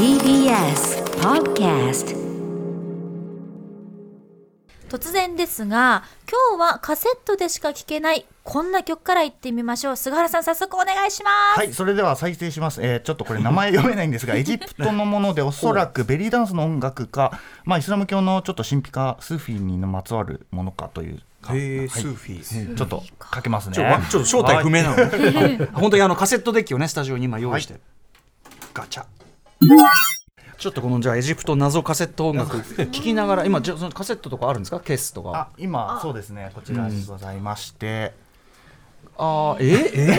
TBS Podcast 突然ですが今日はカセットでしか聴けないこんな曲から言ってみましょう菅原さん早速お願いしますはい、それでは再生します。えーちょっとこれ名前読めないんですが、エジプトのものでおそらくベリーダンスの音楽か、まあイスラム教のちょっと神秘化スーフィーにまつわるものかというか。へえ、はいスーフィー。ちょっとかけますね。ちょわちょっと正体不明なのね。本当にあのカセットデッキをねスタジオに今用意して、ガチャ。ちょっとこのじゃあエジプト謎カセット音楽 聞きながら今じゃあそのカセットとかあるんですか？ケースとか。あ、今そうですね。こちらにございまして、あーえ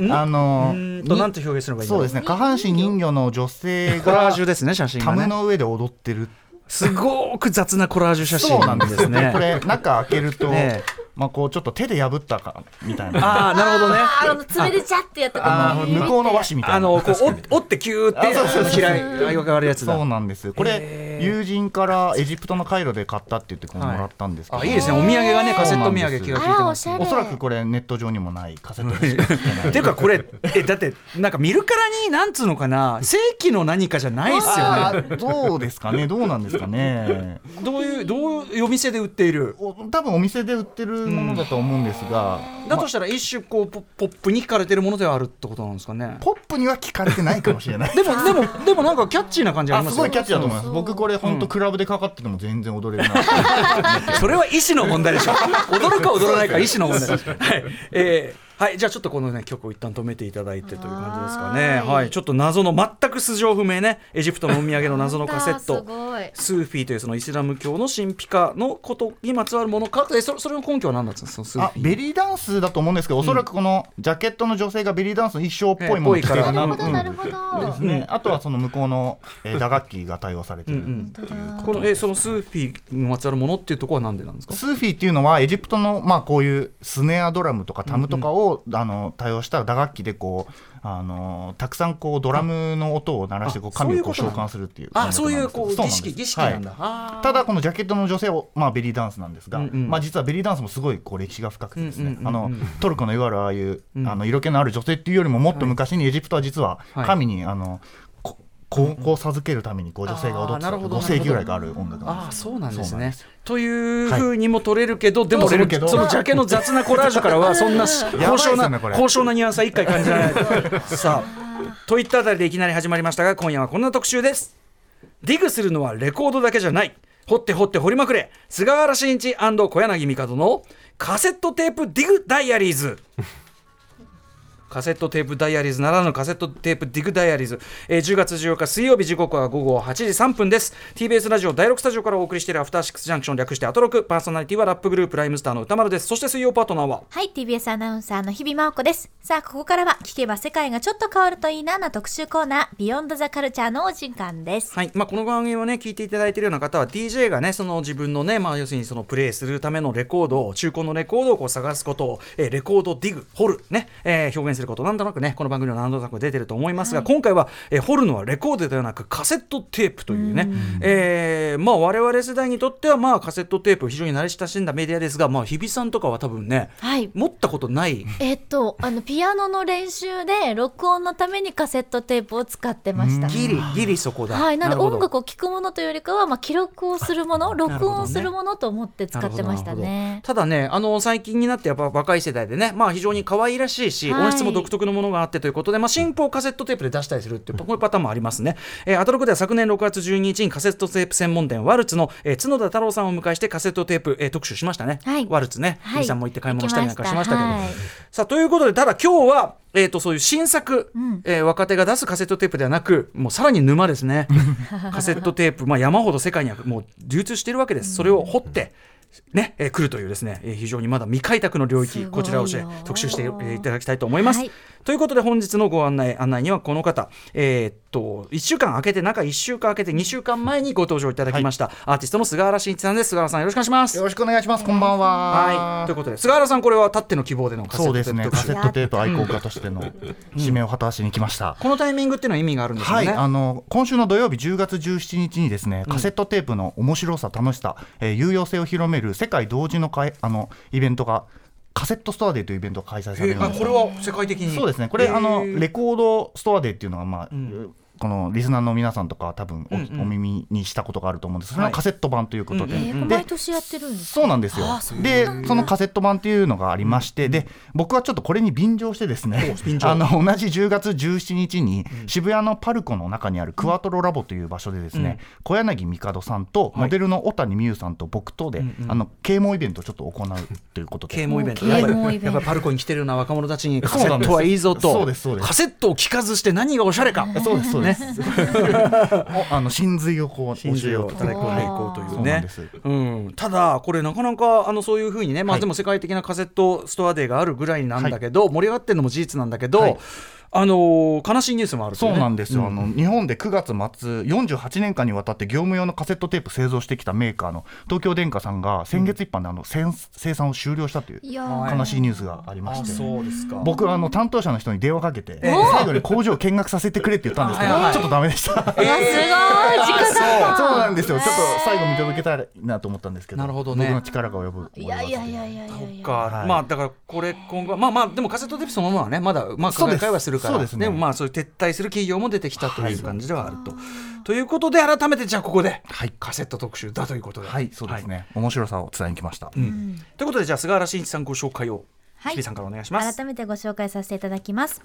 え あのうーんとなんて表現すればいいそうですね。下半身人魚の女性コラーがジュですね写真タがね。ムの上で踊ってる。すごく雑なコラージュ写真なんですですね。これ中開けると、ねまあこうちょっと手で破ったかみたいな。ああなるほどね。あの爪でジャってやったあー向こうの和紙みたいな。あのこうお折ってキューってあそうそうそう開い上がるやつだ。そう。なんですこれ友人からエジプトのカイロで買ったって言ってこうもらったんですけど、あいいですね。お土産がねカセット土産気が利いてます。おそらくこれネット上にもないカセットでしか聞けないっていうかこれえだってなんか見るからになんつうのかな。正規の何かじゃないっすよね。どうですかね。どうなんですかね。どういうどういうお店で売っている？お多分お店で売ってるものだと思うん。ですが、だとしたら一種こうポポップに聞かれてるものではあるってことなんですかね。ポップには聞かれてないかもしれない。でもでもでもなんかキャッチーな感じありますすごいキャッチーだと思います。僕これ本当クラブでかかってても全然踊れるな。それは意思の問題でしょ。踊るか踊らないか意思の問題。はい、えーはい、じゃあちょっとこのね曲を一旦止めていただいてという感じですかね。はい。ちょっと謎の全く素性不明ねエジプトのお土産の謎のカセッ すトスーフィーというそのイスラム教の神秘化のことにまつわるものかえそそれの根拠は何だったんですか？そのスーフィー。あベリーダンスだと思うんですけど、おそらくこのジャケットの女性がベリーダンスの衣装っぽいものを着てるなるほどなるほどですね、あとはその向こうの、えー打楽器が対応されてる、うんこのえそのスーフィーにまつわるものっていうところは何でなんですか？スーフィーっていうのはエジプトの、まあ、こういうスネアドラムとかタムとかを、あの対応した打楽器でこうあのたくさんこうドラムの音を鳴らしてこうあ神をこう召喚するっていうあそういうこう儀式儀式なんだ、はい。ただこのジャケットの女性は、まあ、ベリーダンスなんですが、うんうん。まあ、実はベリーダンスもすごいこう歴史が深くてですね、うんうんうんうん。あのトルコのいわゆるああいう、うん。あの色気のある女性っていうよりももっと昔にエジプトは実ははい。神にあのここうこう授けるためにこう女性が踊ってたあーなるほど5世紀ぐらいがある音楽なんあですあそうなんですね。というふうにも取れるけど、でもそのジャケの雑なコラージュからはそんな 高尚な、高尚なニュアンスは一回感じられない。さあといったあたりでいきなり始まりましたが今夜はこんな特集です。ディグするのはレコードだけじゃない。掘って掘って掘りまくれ菅原慎一小柳美香のカセットテープディグダイアリーズ。カセットテープダイアリーズならぬカセットテープディグダイアリーズ、えー10月14日水曜日時刻は午後8時3分です。TBS ラジオ第6スタジオからお送りしているアフターシックスジャンクション略してアトロク。パーソナリティはラップグループライムスターの歌丸です。そして水曜パートナーは？はい TBS アナウンサーの日々真央子です。さあここからは聞けば世界がちょっと変わるといいなな特集コーナービヨンドザカルチャーのお時間ですはい。まあ、この番組をね聞いていただいているような方は DJ がねその自分のね、まあ、要するにそのプレイするためのレコードを中古のレコードをこう探すことを、えーレコードディグ掘るね、えー表現することなんとなくねこの番組の何となく出てると思いますが、今回は、えー掘るのはレコードではなくカセットテープというねえーまあ我々世代にとってはまあカセットテープ非常に慣れ親しんだメディアですがまあ日比さんとかは多分ねはい。持ったことないえっとあのピアノの練習で録音のためにカセットテープを使ってました。ギリギリそこだ。はい、なんで音楽を聴くものというよりかは、まあ、記録をするもの録音をするものと思って使ってましたね。ほど。ただねあの最近になってやっぱ若い世代でねまあ非常に可愛らしいし、はい。音質も独特のものがあってということで、まあ、新譜をカセットテープで出したりするっていうこういうパターンもありますね、えー、アトロクでは昨年6月12日にカセットテープ専門店ワルツの、えー角田太郎さんをお迎えしてカセットテープ、えー特集しましたね、はい。ワルツね、はい。さんも行って買い物したりなんかしましたけど。はい。さあということでただ今日はえー、とそういう新作、ん。えー若手が出すカセットテープではなくもうさらに沼ですね。カセットテープ、まあ、山ほど世界にはもう流通しているわけです。それを掘ってね、えー来るというですね、えー非常にまだ未開拓の領域こちらをして特集してえーいただきたいと思います。はい。ということで本日のご案内案内にはこの方、えーっと1週間空けて中1週間空けて2週間前にご登場いただきました、アーティストの菅原慎一さんです。菅原さんよろしくお願いします。よろしくお願いします。こんばんは。はい。ということで菅原さんこれはたっての希望でのカセットテープそうですね。カセットテープ。愛好家としての使命を果たしに来ました、このタイミングっていうのは意味があるんですよね。はい、あの今週の土曜日10月17日にですねカセットテープの面白さ楽しさ、えー有用性を広める世界同時のかいあのイベントがカセットストアデーというイベントが開催されるんですえーあこれは世界的に。そうですね。これ、えーあのレコードストアデーっていうのが、まあんこのリスナーの皆さんとかは多分お,、うんうん。お耳にしたことがあると思うんです。それはいはカセット版ということで、うんうんえー、で毎年やってるんですか？そうなんですよ。でそのカセット版っていうのがありまして、で僕はちょっとこれに便乗してですね あの同じ10月17日に渋谷のパルコの中にあるクワトロラボという場所でですね、小柳帝さんとモデルの小谷美優さんと僕とで、うんうん。あの啓蒙イベントをちょっと行うということで。啓蒙イベント。啓やっぱり蒙イベントやっぱりパルコに来てるような若者たちにカセットはいいぞと。そうですそうです。カセットを聞かずして何がおしゃれか。そうですそうです、お あの真髄をこう教えようと。叩き込んでいこうというね。そうなんただこれなかなかあのそういうふうにね、まあ、はい。でも世界的なカセットストアデーがあるぐらいなんだけど、盛り上がってるのも事実なんだけど、はいあのー悲しいニュースもあるといそうねなんですよ、うあの日本で9月末、48年間にわたって業務用のカセットテープ製造してきたメーカーの東京電化さんが先月一般であの生生産を終了したという悲しいニュースがありまあして。そうですか。僕はあの担当者の人に電話かけて、ええ。最後に工場を見学させてくれって言ったんですけど、ちょっとダメでした。うわすごいそうなん判ですよ、ちょっと最後見届けたいなと思ったんですけど、なるほどね。僕の力が及ぶ。いやいやいやいやいやはい。まあだからこれ今後はまあまあでもカセットテープそのものはねまだまあそうです。考え会話するから。そうですね。もまあそういう撤退する企業も出てきたとはいいう感じではあると。ということで改めてじゃあここではい。カセット特集だということで。はい、そうですね、面白さを伝えに来ました。うん。ということでじゃあ菅原慎一さんご紹介をはい。日比さんからお願いします。改めてご紹介させていただきます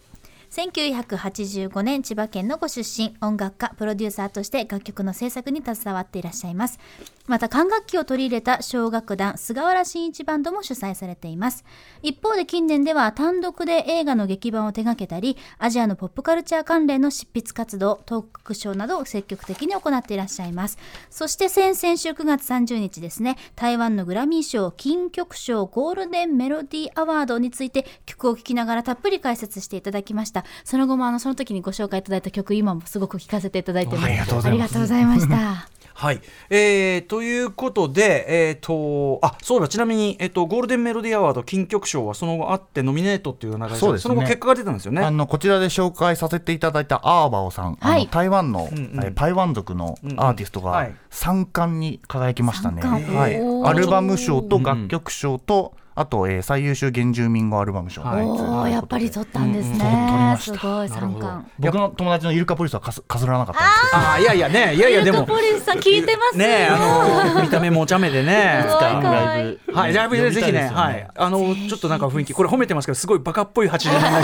1985年千葉県のご出身音楽家プロデューサーとして楽曲の制作に携わっていらっしゃいます。また管楽器を取り入れた小楽団菅原慎一バンドも主催されています。一方で近年では単独で映画の劇版を手掛けたりアジアのポップカルチャー関連の執筆活動トークショーなどを積極的に行っていらっしゃいます。そして先々週9月30日ですね台湾のグラミー賞金曲賞ゴールデンメロディーアワードについて曲を聴きながらたっぷり解説していただきました。その後もあのその時にご紹介いただいた曲今もすごく聴かせていただいてます。ありがとうございます。ありがとうございました。はい、えーということで、えー、とあそうだ。ちなみに、えー、とゴールデンメロディーアワード金曲賞はその後あってノミネートっていう流れでそうですね。の後結果が出たんですよね。あのこちらで紹介させていただいたアーバオさん、あはい。の台湾の、うんうん。えーパイワン族のアーティストがうんうん。はい。3冠に輝きましたね、三冠はい。おー。アルバム賞と楽曲賞と、あと、えー最優秀原住民語アルバム賞、はい。おおやっぱり撮ったんですね、うんうん。撮りました。すごい三冠。僕の友達のイルカポリスはかす かすらなかったんですけどあーいやいやねいやいやでもイルカポリスさん聞いてますねあの見た目もお茶目でね。ライブはい、ライブでぜひね、はい、あの、ちょっとなんか雰囲気、これ褒めてますけど、すごいバカっぽい 80年代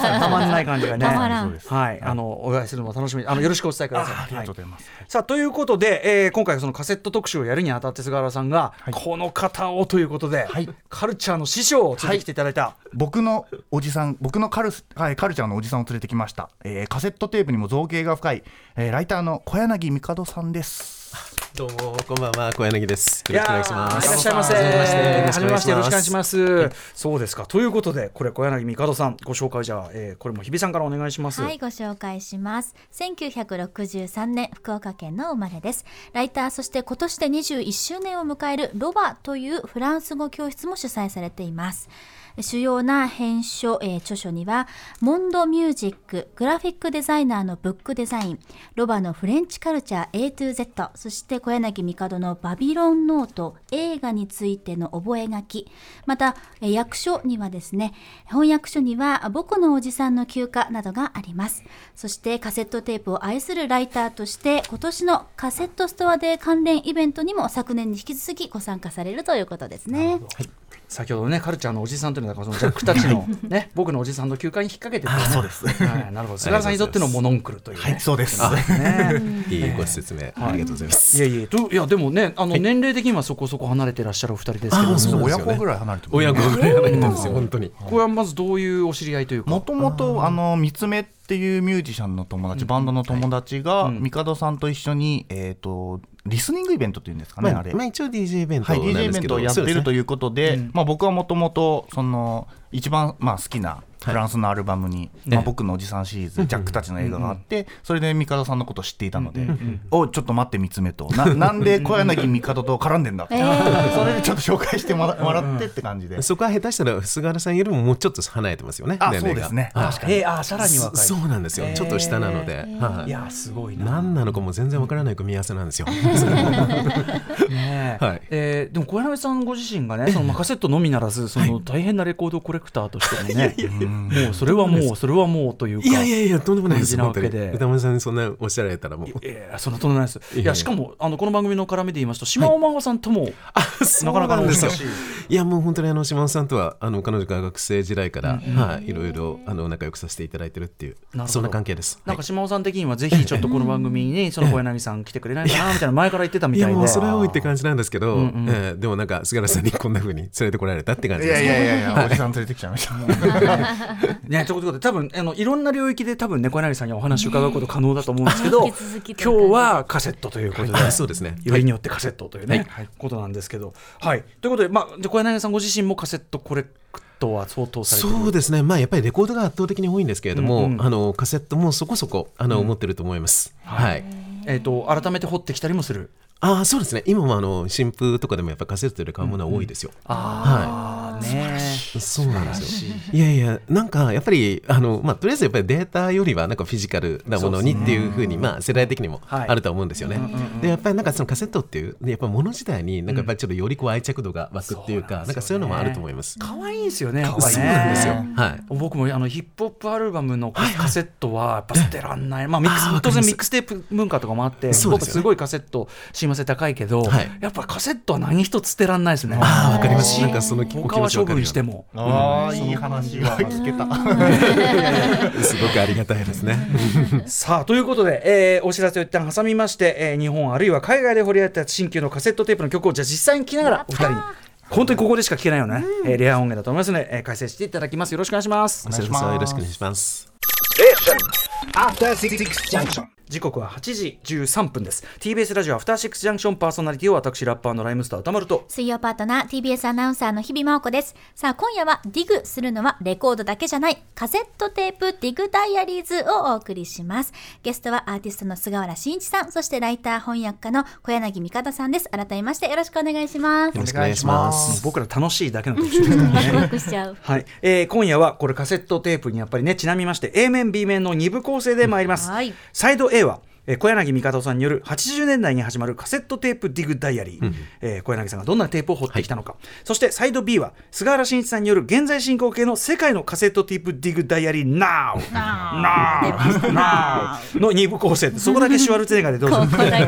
感。たまんない感じがね。はい、あの、お会いするのも楽しみ、あの、よろしくお伝えください。あありがとうごはい。ざいます、さあということで、えー今回そのカセット特集をやるにあたって菅原さんが、はい。この方をということで、はいカルチャーの師匠を連れてきていただいた、僕のおじさん僕のカル、はい、カルチャーのおじさんを連れてきました、えーカセットテープにも造形が深い、えーライターの小柳帝さんです。どうもこんばんは小柳です。よろしくお願いします。ーいらっしゃいませ。はじめましてよろしくお願いしす。ます。そうですか。ということで、これ小柳帝さんご紹介じゃあ、えーこれも日比さんからお願いします。はい、ご紹介します。1963年、福岡県の生まれです。ライター、そして今年で21周年を迎えるロバというフランス語教室も主催されています。主要な編書、えー著書には、モンドミュージック、グラフィックデザイナーのブックデザイン、ロバのフレンチカルチャー A to Z、そして小柳帝のバビロンノート、映画についての覚書、また、えー訳書にはですね、翻訳書には、僕のおじさんの休暇などがあります。そしてカセットテープを愛するライターとして、今年のカセットストアデー関連イベントにも昨年に引き続きご参加されるということですね。先ほどねカルチャーのおじさんというのはそのジャックたちの ね僕のおじさんの休暇に引っ掛けてるね。そうです。はい、なるほど。菅原さんにとってのモノンクルというね、はいそうです。ね。いいご説明、ありがとうございます。いやいやといやでもねあの年齢的にはそこそこ離れてらっしゃるお二人ですけどそう親子ぐらい離れてます親子ぐらい離れてるんですよ本当に。これはまずどういうお知り合いというか。もともとあの三つ目っていうミュージシャンの友達、バンドの友達が、うん。帝さんと一緒に、えー、とリスニングイベントっていうんですかね、まあ、あれ、まあ一応 DJ イベントは、ないん DJ イベントをやってるということで、うんまあ、僕はもともとその一番、まあ、好きなフランスのアルバムに、まあ、僕のおじさんシリーズ、ジャックたちの映画があって、それで帝さんのことを知っていたので、おちょっと待って、三つ目と、な なんで小柳帝と絡んでんだって、えーそれでちょっと紹介してもらもらってって感じで。そこは下手したら菅原さんよりももうちょっと離れてますよね。あそうですね。はい確かに。えー、あーさらに若い。そそうなんですよ。ちょっと下なので、はい。いやすごいな。何なのかも全然わからない組み合わせなんですよ。ねえ。はい。えーでも小柳さんご自身がねそのまあカセットのみならずその大変なレコードコレクターとしてもねもうそれはもうそれはもうというかいやいやいやとんでもないです。なわけで。歌丸さんにそんなおっしゃられたらもう。いやいやそんなとんでもないです。いいや。やしかもあのこの番組の絡みで言いますと島尾真帆さんともなかなかのおですよ。親しいいやもう本当にあの島尾さんとはあの彼女が学生時代から、はいいろいろあの仲良くさせていただいてるっていうそんな関係です。なんか島尾さん的にはぜひちょっとこの番組にその小柳さん来てくれないかなみたいな前から言ってたみたいで。いやもうそれは多いって感じなんですけど、うんうん。えーでもなんか菅原さんにこんな風に連れてこられたって感じいです。やいやいやいやおじさん連れてきちゃいました ね、ということで多分あのいろんな領域で多分猫柳さんにはお話を伺うこと可能だと思うんですけど、引き続きという今日はカセットということで、あそうですね。よりによってカセットというね、ことなんですけど、はい、ということで、まあ、で小柳さんご自身もカセットコレクトは相当されてる？そうですね、まあ、やっぱりレコードが圧倒的に多いんですけれども、うんうん。あのカセットもそこそこあの、持ってると思います。はい。えー、と改めて掘ってきたりもする？ああそうですね。今もあの新風とかでもやっぱカセットで買うものは多いですよ。ああ、ね。そうなんですよ。いやいや、なんかやっぱり、あのまあ、とりあえずやっぱりデータよりはなんかフィジカルなものにっていうふうに、まあ、世代的にもはい。あると思うんですよね。で、やっぱりなんかそのカセットっていう、でやっぱ物自体に、なんかやっぱりちょっとよりこう愛着度が湧くっていうか、なんかそういうのもあると思います。可愛いですよね、そうね。なんですよ。はい。僕もあのヒップホップアルバムのカセットはやっぱ捨てらんない、まあ、ミックス当然ミックステープ文化とかもあって、僕すごいカセット親和性高いけど、はい。やっぱカセットは何一つ捨てらんないですね。ああ、わかります。なんかその他は処分しても。ああいい話が聞けた。すごくありがたいですね。さあということで、えーお知らせを一旦挟みまして、えー日本あるいは海外で掘り当てた新旧のカセットテープの曲をじゃあ実際に聴きながらお二人に。本当にここでしか聴けないよね、えーレア音源だと思いますので、えー解説していただきます。よろしくお願いします。こちらこそよろしくお願いします。After Six Junction. 時刻は8時13分です。TBS ラジオアフターシックスジャンクションパーソナリティを私ラッパーのライムスター歌丸と。水曜パートナー TBS アナウンサーの日々真央子です。さあ今夜はディグするのはレコードだけじゃないカセットテープディグダイアリーズをお送りします。ゲストはアーティストの菅原慎一さん。そしてライター翻訳家の小柳美香さんです。改めましてよろしくお願いします。よろしくお願いします。僕ら楽しいだけの特集ですから ワクワねクしちゃう。はい、えー今夜はこれカセットテープにやっぱりねちなみまして A 面 B 面の2部構成で参ります、はい。サイド A は。えー小柳美香さんによる80年代に始まるカセットテープディグダイアリー、えー小柳さんがどんなテープを掘ってきたのか、そしてサイド B は菅原慎一さんによる現在進行形の世界のカセットテープディグダイアリー。NOW! NOW! NOW! の2部構成でそこだけシュワルツェネッガーでどうぞ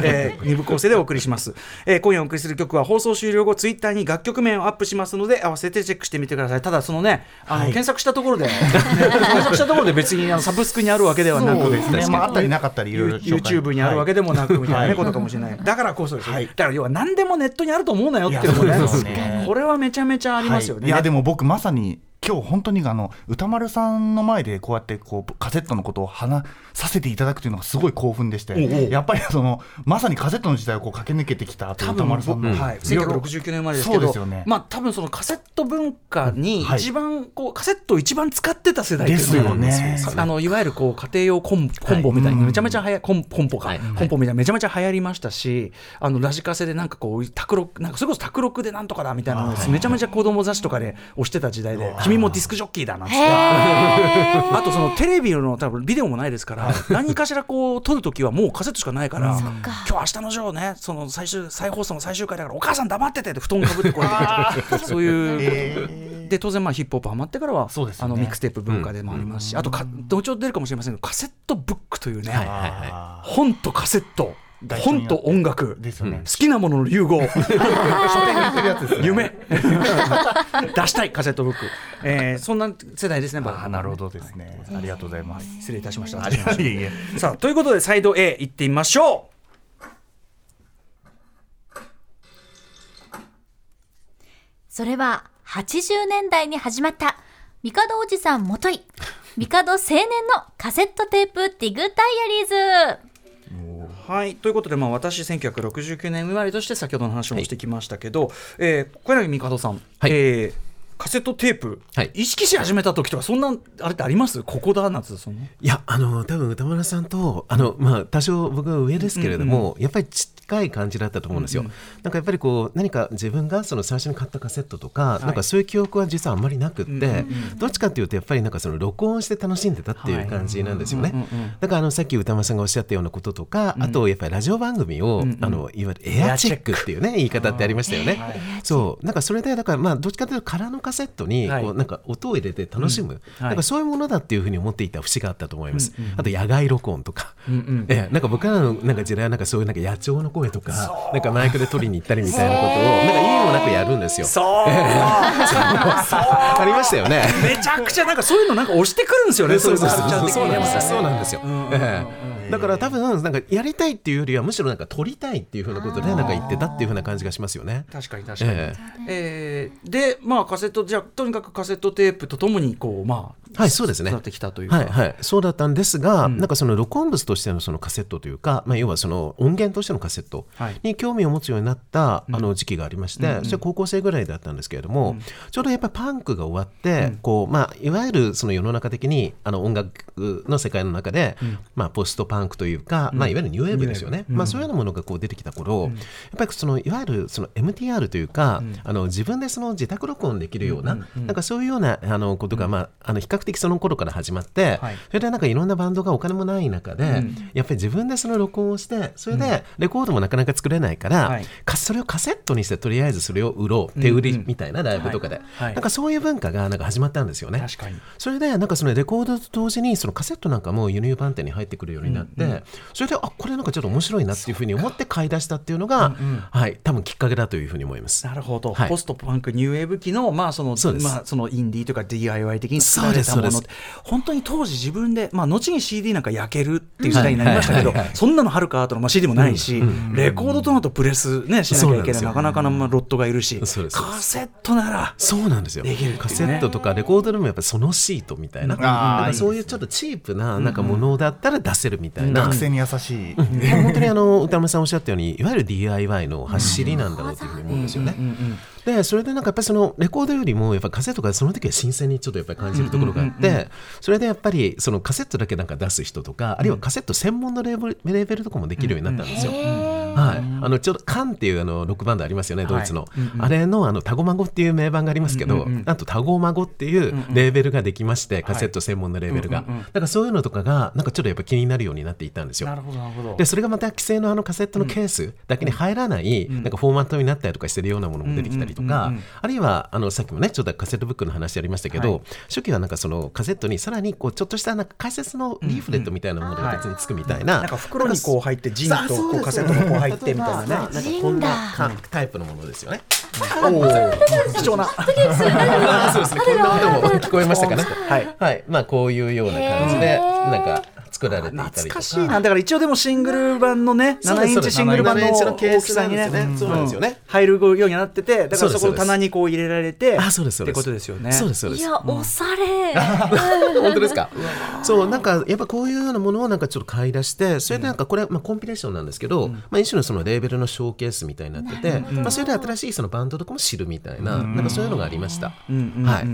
えー、2部構成でお送りします、えー今夜お送りする曲は放送終了後ツイッターに楽曲面をアップしますので合わせてチェックしてみてください。ただそのねあの、検索したところで、ね検索したところで別にあのサブスクにあるわけではなくね。まああったりなかったりいろいろ YouTube にあるわけでもなくみたいな、ことかもしれない。だからこそですだから要は何でもネットにあると思うなよっていうのもね。これはめちゃめちゃありますよね、はい。いやでも僕まさに今日本当にあの歌丸さんの前でこうやってこうカセットのことを話させていただくというのがすごい興奮でしてやっぱりそのまさにカセットの時代をこう駆け抜けてきた歌丸さんの、はい、いろいろ1969年生まれですけどそうですよね。まあ多分そのカセット文化にはい。一番こう、カセットを一番使ってた世代ですよね。あのいわゆるこう家庭用コンコンボみたいな、めちゃめちゃはやコンコンポか、はい。コンポみたいなめちゃめちゃ流行りましたしあのラジカセでなんかこう卓録なんかそれこそ卓録でなんとかだみたいなめちゃめちゃ子供雑誌とかで押してた時代で君もディスクジョッキー。だなんつってあとそのテレビの多分ビデオもないですから 何かしらこう撮るときはもうカセットしかないから今日明日のジョーねその最終再放送の最終回だからお母さん黙っててって布団かぶってこうやって。そういう、で当然まあヒップホップハマってからはそうですよね。あのミックステープ文化でもありますし、あとか後ほど出るかもしれませんけどカセットブックというね、あ本とカセット本と音楽。ですよね。好きなものの融合。ー書店に売ってるやつですね。夢。出したいカセットブック、えーそんな世代ですね僕あーなるほどですね。ありがとうございます。失礼いたしました。ありがとういえいえ。さあということでサイド A 行ってみましょそれは80年代に始まった帝おじさんもとい帝青年のカセットテープディグダイアリーズ。うはい。ということで、まあ、私1969年生まれとして先ほどの話もしてきましたけど、えー小柳帝さん、はい。えーカセットテープ、はい。意識し始めた時とかそんなあれってあります？ここだなんつうそのいや、あの、多分歌丸さんと、あの、まあ、多少僕は上ですけれども、やっぱり近い感じだったと思うんですよ。なんかやっぱりこう、何か自分がその最初に買ったカセットとか、なんかそういう記憶は実はあんまりなくって、どっちかっていうと、やっぱりなんかその録音して楽しんでたっていう感じなんですよね。だからあの、さっき歌丸さんがおっしゃったようなこととか、あとやっぱりラジオ番組を、あの、いわゆるエアチェックっていうね、言い方ってありましたよね。そう。なんかそれで、だからまあ、どっちかというと空のカセットにはい。こうなんか音を入れて楽しむ、はい。なんかそういうものだっていうふうに思っていた節があったと思います、あと野外録音とか、うんうん。ええ。なんか僕らのなんか時代はなんかそういうなんか野鳥の声とかなんかマイクで撮りに行ったりみたいなことをなんかいいもなくやるんですよ。そう ありましたよね。めちゃくちゃなんかそういうのなんか押してくるんですよねそうそうそうそうなんですよ。そうなんですよ。ええだから多分なんかやりたいっていうよりはむしろなんか撮りたいっていうふうなことでなんか言ってたっていうふうな感じがしますよね。確かに確かに、ええーでまあカセットじゃあとにかくカセットテープとともにこうまあはいそうですね。育ってきたというか、はいはい、そうだったんですが、なんかその録音物としてのそのカセットというか、まあ、要はその音源としてのカセットはい。に興味を持つようになった、あの時期がありまして、そして高校生ぐらいだったんですけれども、ちょうどやっぱりパンクが終わって、こうまあ、いわゆるその世の中的にあの音楽の世界の中で、まあ、ポストパンクというか、まあ、いわゆるニューウェーブですよね、まあ、そういうようなものがこう出てきた頃、やっぱりそのいわゆるその MTR というか、あの自分でその自宅録音できるような、なんかそういうようなあのことが、まあ、あの比較的その頃から始まって、はい。それでなんかいろんなバンドがお金もない中で、やっぱり自分でその録音をしてそれでレコードもなかなか作れないから、はい。かそれをカセットにしてとりあえずそれを売ろう手売りみたいなライブとかで、はい。はい。なんかそういう文化がなんか始まったんですよね。確かに。それでなんかそのレコードと同時にそのカセットなんかも輸入版店に入ってくるようになって、それであこれなんかちょっと面白いなっていうふうに思って買い出したっていうのが、はい多分きっかけだというふうに思います。なるほど、はい。ポストパンクニューウェーブ期のまあそのまあそのインディーとか DIY 的に作られたもの。本当に当時自分でまあ後に CD なんか焼けるっていう時代になりましたけど、そんなのはるか後のまあ CD もないし、レコードとなるとプレスねしなきゃいけない。なかなかなまあロットがいるし、カセットならそうなんですよ。ね。カセットとかレコードでもやっぱそのシートみたいな,、そういうちょっとチープななんかものだったら出せるみたいな、学生に優しい、本当にあの歌丸さんおっしゃったようにいわゆる DIY の走りなんだろうというふうに思うんですよね。でそれでなんかやっぱりそのレコードよりもやっぱカセットがその時は新鮮にちょっとやっぱり感じるところがあってそれでやっぱりそのカセットだけなんか出す人とかあるいはカセット専門のレーベルレーベルとかもできるようになったんですよ。はい、あのちょうどカンっていうあのロックバンドありますよねドイツの、あれのあのタゴマゴっていう名盤がありますけど、なんとタゴマゴっていうレーベルができまして、カセット専門のレーベルが、だからそういうのとかがなんかちょっとやっぱ気になるようになっていったんですよ。なるほどなるほど。でそれがまた既成のあのカセットのケースだけに入らない、なんかフォーマットになったりとかしてるようなものも出てきたりとか、あるいはあのさっきもねちょっとカセットブックの話ありましたけど、初期はなんかそのカセットにさらにこうちょっとしたなんか解説のリーフレットみたいなものが別につくみたいな、なんか袋にこう入ってジンとこうカセットがこう入ってみたいなね。なんかこんなかタイプのものですよね。貴重な。あそうですね。こんな音も聞こえましたかね。はい。はい。まあこういうような感じでなんか作られていたりとか。懐かしいな。だから一応でもシングル版のね7インチシングル版の7インチのケー大きスなんさにねですよね。そうなんですよね。うん入るようになっててだからそこの棚にこう入れられてあそうですそうです。ってことですよね。そうですそうです。いや、おしゃれ。本当ですか？そうなんかやっぱこういうようなものをなんかちょっと買い出して、それでなんかこれまあコンピレーションなんですけど、まあ一種のそのレーベルのショーケースみたいになってて、まあそれで新しいそのバンドとかも知るみたいな、なんかそういうのがありました。はい。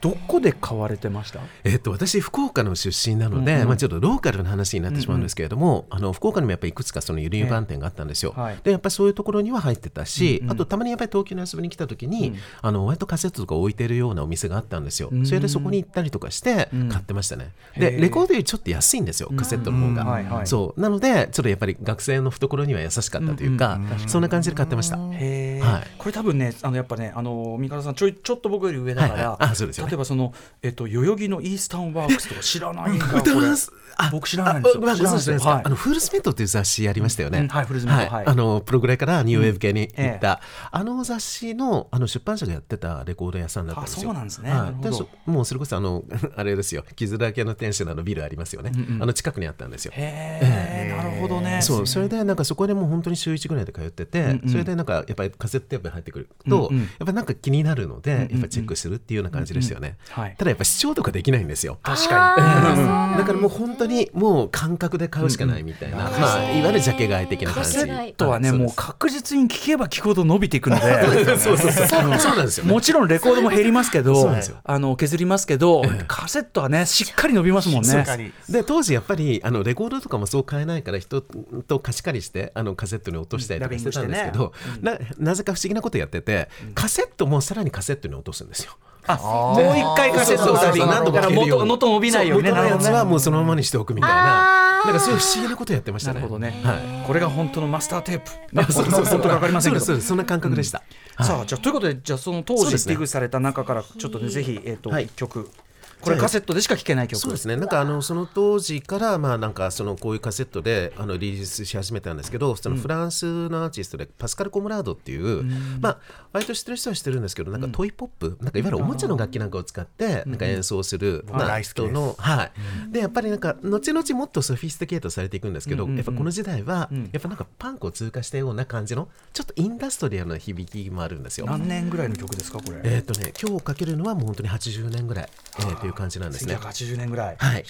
どこで買われてました？えっと、私、福岡の出身なので、まあ、ちょっとローカルな話になってしまうんですけれども、あの福岡にもやっぱりいくつかその輸入版店があったんですよ。はい。でやっぱりそういうところには入ってたし、あとたまにやっぱり東京に遊びに来た時に、あの割とカセットとか置いてるようなお店があったんですよ。それでそこに行ったりとかして買ってましたね。でレコードよりちょっと安いんですよカセットの方が。はいはい。そうなのでちょっとやっぱり学生の懐には優しかったというか、そんな感じで買ってました。はい。これ多分ねあのやっぱねあの三方さんちょいちょっと僕より上だから、はいはい。あそうですよね例えばそのえっと代々木のイースタンワークスとか知らないんだこ僕知らないんですよ。ああのフールスメットっていう雑誌ありましたよね。うんはいフールスメットはい。あのプロぐらいからニューウェーブ系に行ええ。った、あの雑誌のあの出版社がやってたレコード屋さんだったんですよ。あそうなんですね。もうそれこそあの あれですよ。傷だらけの天使のあのビルありますよね、あの近くにあったんですよ。へえなるほどね。そうそれでなんかそこでもう本当に週1ぐらいで通ってて、それでなんかやっぱりカセットテープに入ってくると、やっぱなんか気になるので、やっぱチェックするっていうような感じですよね、はい。ただやっぱ視聴とかできないんですよ。確かだ。からもう本当にもう感覚で買うしかないみたいな、まあ、いわゆるジャケ買い的なに感じ。カセットはねはい。もう確実に聞けば聞くほど伸びていくので。そうそうそう。そうなんですよ、ね、もちろんレコードも減りますけそうどなんですよ。あの削りますけど、カセットはねしっかり伸びますもんね。しっかりで当時やっぱりあのレコードとかもそう買えないから人と貸し借りしてあのカセットに落としたりとかしてたんですけど、ななぜか不思議なことやってて、カセットもさらにカセットに落とすんですよ。あもう一回カセットをダビング何度だから元も聞けるように。元伸びないよね元のやつはもうそのままにしておくみたいな。なんかそういう不思議なことやってましたね。なるほどね、はい。これが本当のマスターテープ、ね、そうそうそう。本当か分かりませんけど。そうですそんな感覚でした。さあじゃあということでじゃあその当時ね。ディグされた中からちょっとねぜひえっ、と、はい。一曲これカセットでしか聴けない曲。そうですね。なんかあのその当時からまあなんかそのこういうカセットであのリリースし始めたんですけどそのフランスのアーティストでパスカル・コムラードっていう、まあ割と知ってる人は知ってるんですけどなんかトイポップ、なんかいわゆるおもちゃの楽器なんかを使ってなんか演奏する、まあ大好きです。人のはい、でやっぱりなんか後々もっとソフィスティケートされていくんですけど、やっぱこの時代は、やっぱなんかパンクを通過したような感じのちょっとインダストリアルな響きもあるんですよ。何年ぐらいの曲ですかこれ、えっ、とね今日かけるのはもう本当に80年ぐらい、えー、という感じなんですね。1980年ぐらい。はい。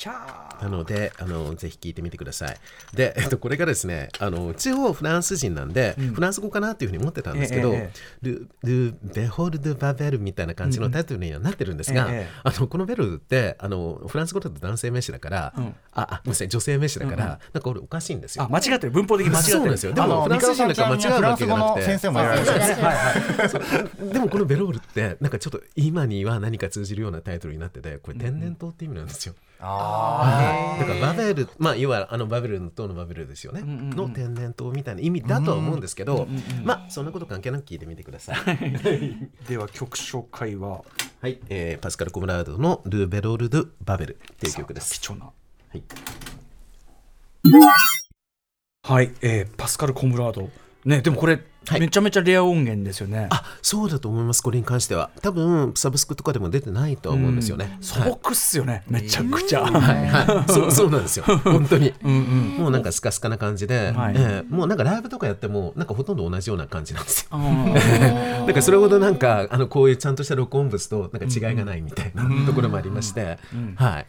なのであのぜひ聞いてみてください。で、えっと、これがですねあの一応フランス人なんで、フランス語かなっていうふうに思ってたんですけど「ええルルベホルド・バベル」みたいな感じのタイトルにはなってるんですが、ええあのこのベルってあのフランス語だと男性名詞だから、ああごめんなさい女性名詞だから、なんか俺おかしいんですよ。あ間違ってる。文法的に間違ってる。ですよ。でもフランス人なんか間違うわけがなくて。先生もやられてる。でもこのベロールってなんかちょっと今には何か通じるようなタイトルになっててこれ天然痘って意味なんですよ。あだからバベル、まあ、いわゆるあのバベルの塔のバベルですよね、の天然痘みたいな意味だとは思うんですけど、まあそんなこと関係なく聞いてみてください。では曲紹介は？はい、えーパスカル・コムラードの「ル・ベロール・ドゥ・バベル」っていう曲です。貴重な。はい。はい、えーパスカル・コムラード。ねでもこれ、はい。めちゃめちゃレア音源ですよね。あそうだと思いますこれに関しては。多分サブスクとかでも出てないとは思うんですよね。素朴っすよね、めちゃくちゃ、はいはい、そうそうなんですよ。本当に。もうなんかスカスカな感じで、はい。えーもうなんかライブとかやってもなんかほとんど同じような感じなんですよ。うん だからそれほどなんかあのこういうちゃんとした録音物となんか違いがないみたいなところもありまして、はい。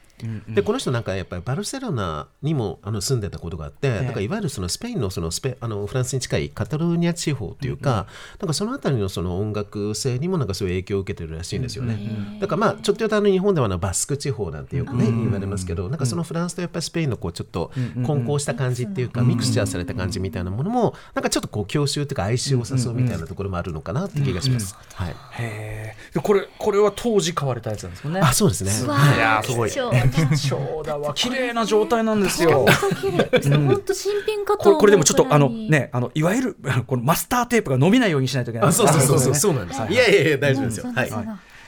でこの人なんかやっぱりバルセロナにもあの住んでたことがあって、だからいわゆるそのスペインのそのスペあのフランスに近いカタルーニャ地方というか、なんかそのあたりのその音楽性にもなんかそういう影響を受けてるらしいんですよね。だからまあちょっと言うとあの日本ではあのバスク地方なんてよくね、言われますけど、なんかそのフランスとやっぱりスペインのこうちょっと混交した感じっていうか、ミクスチャーされた感じみたいなものもなんかちょっとこう郷愁というか哀愁を誘うみたいなところもあるのかなって気がします。はい。へえこれこれは当時買われたやつなんですもんね。あそうですね。わはいやーすごい 貴重だわ。綺麗な状態なんですよ。本当新品かと思うこれこれでもちょっとあのねあのいわゆる このマスターテープが伸びないようにしないといけない。あそうそうそう。そうね。そうなんです。い。やいやいや大丈夫ですよ。はい。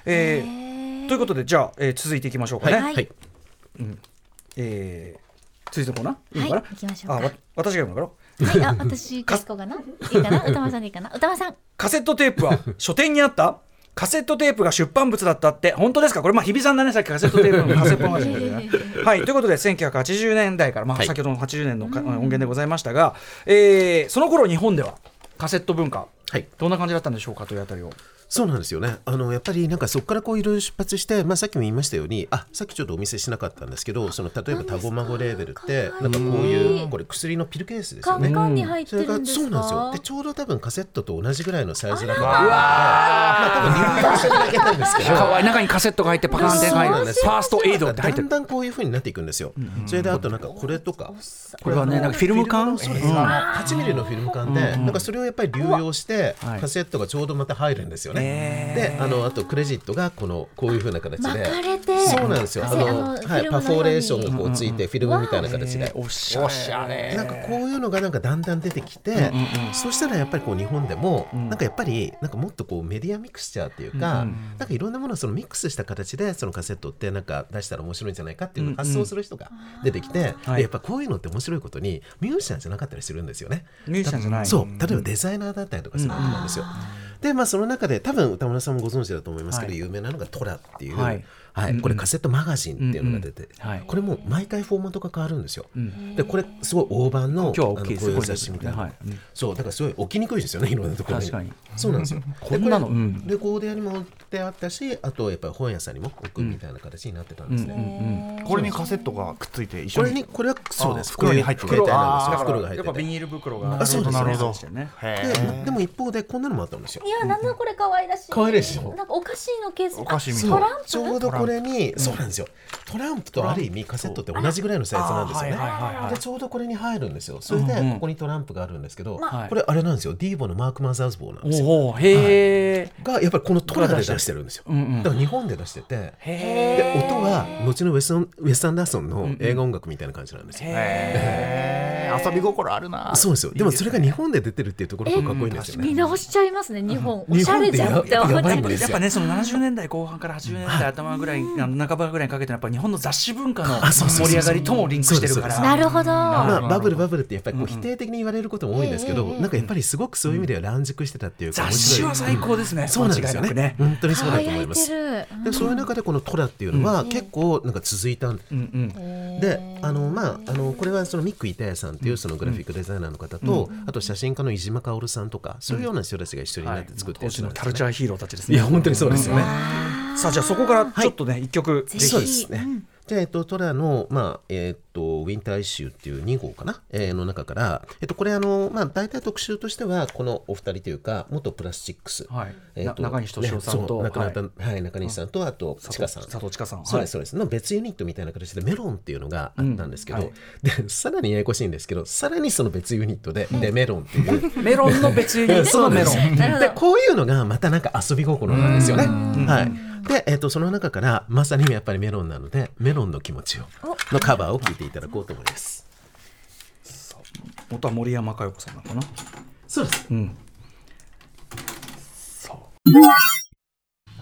えへー。ーということでじゃあ、えー続いていきましょうかね、い。はい。えー続いてのコーナー？いいのかな、はい行きましょうか。あわ私が読むのかな？はい、あ、私、かしこかな？いいかな、歌丸さんでいいかな、歌丸さん。カセットテープは書店にあった？カセットテープが出版物だったって本当ですか？これまあ日比さんだね。さっきカセットテープの カセットの話だけどね。はい。ということで1980年代から、まあ、はい。先ほどの80年のか音源でございましたが、えーその頃日本ではカセット文化はい。どんな感じだったんでしょうか？というあたりをそうなんですよね。あのやっぱりなんかそこからこういろいろ出発して、まあさっきも言いましたように、あさっきちょっとお見せしなかったんですけど、その例えばタゴマゴレーベルってなんかこういうこれ薬のピルケースですよね。カンに入ってそれがるんですか？そうなんですよ。でちょうど多分カセットと同じぐらいのサイズだから、まあ多分流用してるだけなんですけど。か わいい中にカセットが入ってパカンって入るんですファーストエイドって入ってるだんだんこういう風になっていくんですよ。それであとなんかこれとか。これはねなんかフィルム缶？そうです、8ミリのフィルム缶で、なんかそれをやっぱり流用して、はいカセットがちょうどまた入るんですよね。であのあとクレジットがこのこういう風な形で。巻かれて。そうなんですよ。あのはい、パフォーレーションがこうついて、フィルムみたいな形で。おしゃれ。なんかこういうのがなんかだんだん出てきて、そしたらやっぱりこう日本でも、なんかやっぱりなんかもっとこうメディアミクスチャーっていうか、なんかいろんなものをそのミックスした形でそのカセットってなんか出したら面白いんじゃないかっていうのを発想する人が出てきて、やっぱこういうのって面白いことにミュージシャンじゃなかったりするんですよね。ミュージシャンじゃない。そう。例えばデザイナーだったりとかするわけなんですよ。でまあその中で多分歌村さんもご存知だと思いますけど、はい。有名なのがトラっていう、ははい。いこれカセットマガジンっていうのが出て、うんうん。はい。これも毎回フォーマットが変わるんですよ。でこれすごい大判の今日は大きいですあのこういう雑誌みたいな、はい。うん。そうだからすごい置きにくいですよねいろんなところに。確かに。そうなんですよ。こんなのでこれうん。レコード屋にも置いてあったしあとやっぱり本屋さんにも置くみたいな形になってたんですね、これにカセットがくっついて一緒こにれにこれはそうです。あ袋に入ってるこういう携帯なんですよあー袋が入ってやってぱビニール袋があそうです。なるほど。でででも一方でこんなのもあったんですよ。いや、なんだこれ可愛らしい。可愛らしいでしょ？なんかお菓子のケース。お菓子みたいあトランプ？ちょうどこれに、そうなんですよ。トランプとある意味カセットって同じぐらいのサイズなんですよね。でちょうどこれに入るんですよ。それでここにトランプがあるんですけど、はいこれあれなんですよ。ディーボのマーク・マザーズボーなんですよ。おおへえがやっぱりこのトラで出してるんですよ。だから日本で出してて。へで音は後のウェスンウェス・アンダーソンの映画音楽みたいな感じなんですよ。え遊び心あるなそうですよでもそれが日本で出てるっていうところがかっこいいんですよね見直しちゃいますね日本お日しゃれじ本でやゃんって思っちゃいますやばいんですよ。やっぱねその70年代後半から80年代頭ぐらい、あの半ばぐらいにかけてのやっぱ日本の雑誌文化の盛り上がりともリンクしてるから。なるほど。まあ、うん。バブルバブルってやっぱりこう否定的に言われることも多いんですけど、ええなんかやっぱりすごくそういう意味では乱熟してたっていうか雑誌は最高ですね、そうなんですよね。本当にそうだと思います。でそういう中でこのトラっていうのは結構なんか続いたんうんうん。であのまああのこれはそのミック・イタヤさんっていうそのグラフィックデザイナーの方と、あと写真家の飯島薫さんとかそういうような人たちが一緒になって作って当時のカるやつなんですよねルチャーヒーローたちですね。いや本当にそうですよね、さあじゃあそこからちょっとね一曲ぜひそうですね。じゃあ、えっと、トラの、まあ、えっと、ウィンターイシューっていう2号かな、えーの中から、えっと、これ、あの、まあ、大体特集としては、このお二人というか、元プラスチックス。はい。えっとな中西俊夫さんとね亡くなった、ははい、中西さんと、あと、ちかさん。佐藤千佳さん。そうです、はい。そうです。の別ユニットみたいな形で、メロンっていうのがあったんですけど、うん。はい。で、さらにややこしいんですけど、さらにその別ユニットで、で、メロンっていう。メロンの別ユニットの メロン。でこういうのがまたなんか遊び心なんですよね。はい、で、えー、とその中からまさにやっぱりメロンなのでメロンの気持ちをのカバーを聴いていただこうと思います。元は森山佳代子さんなのかな？そうですうん。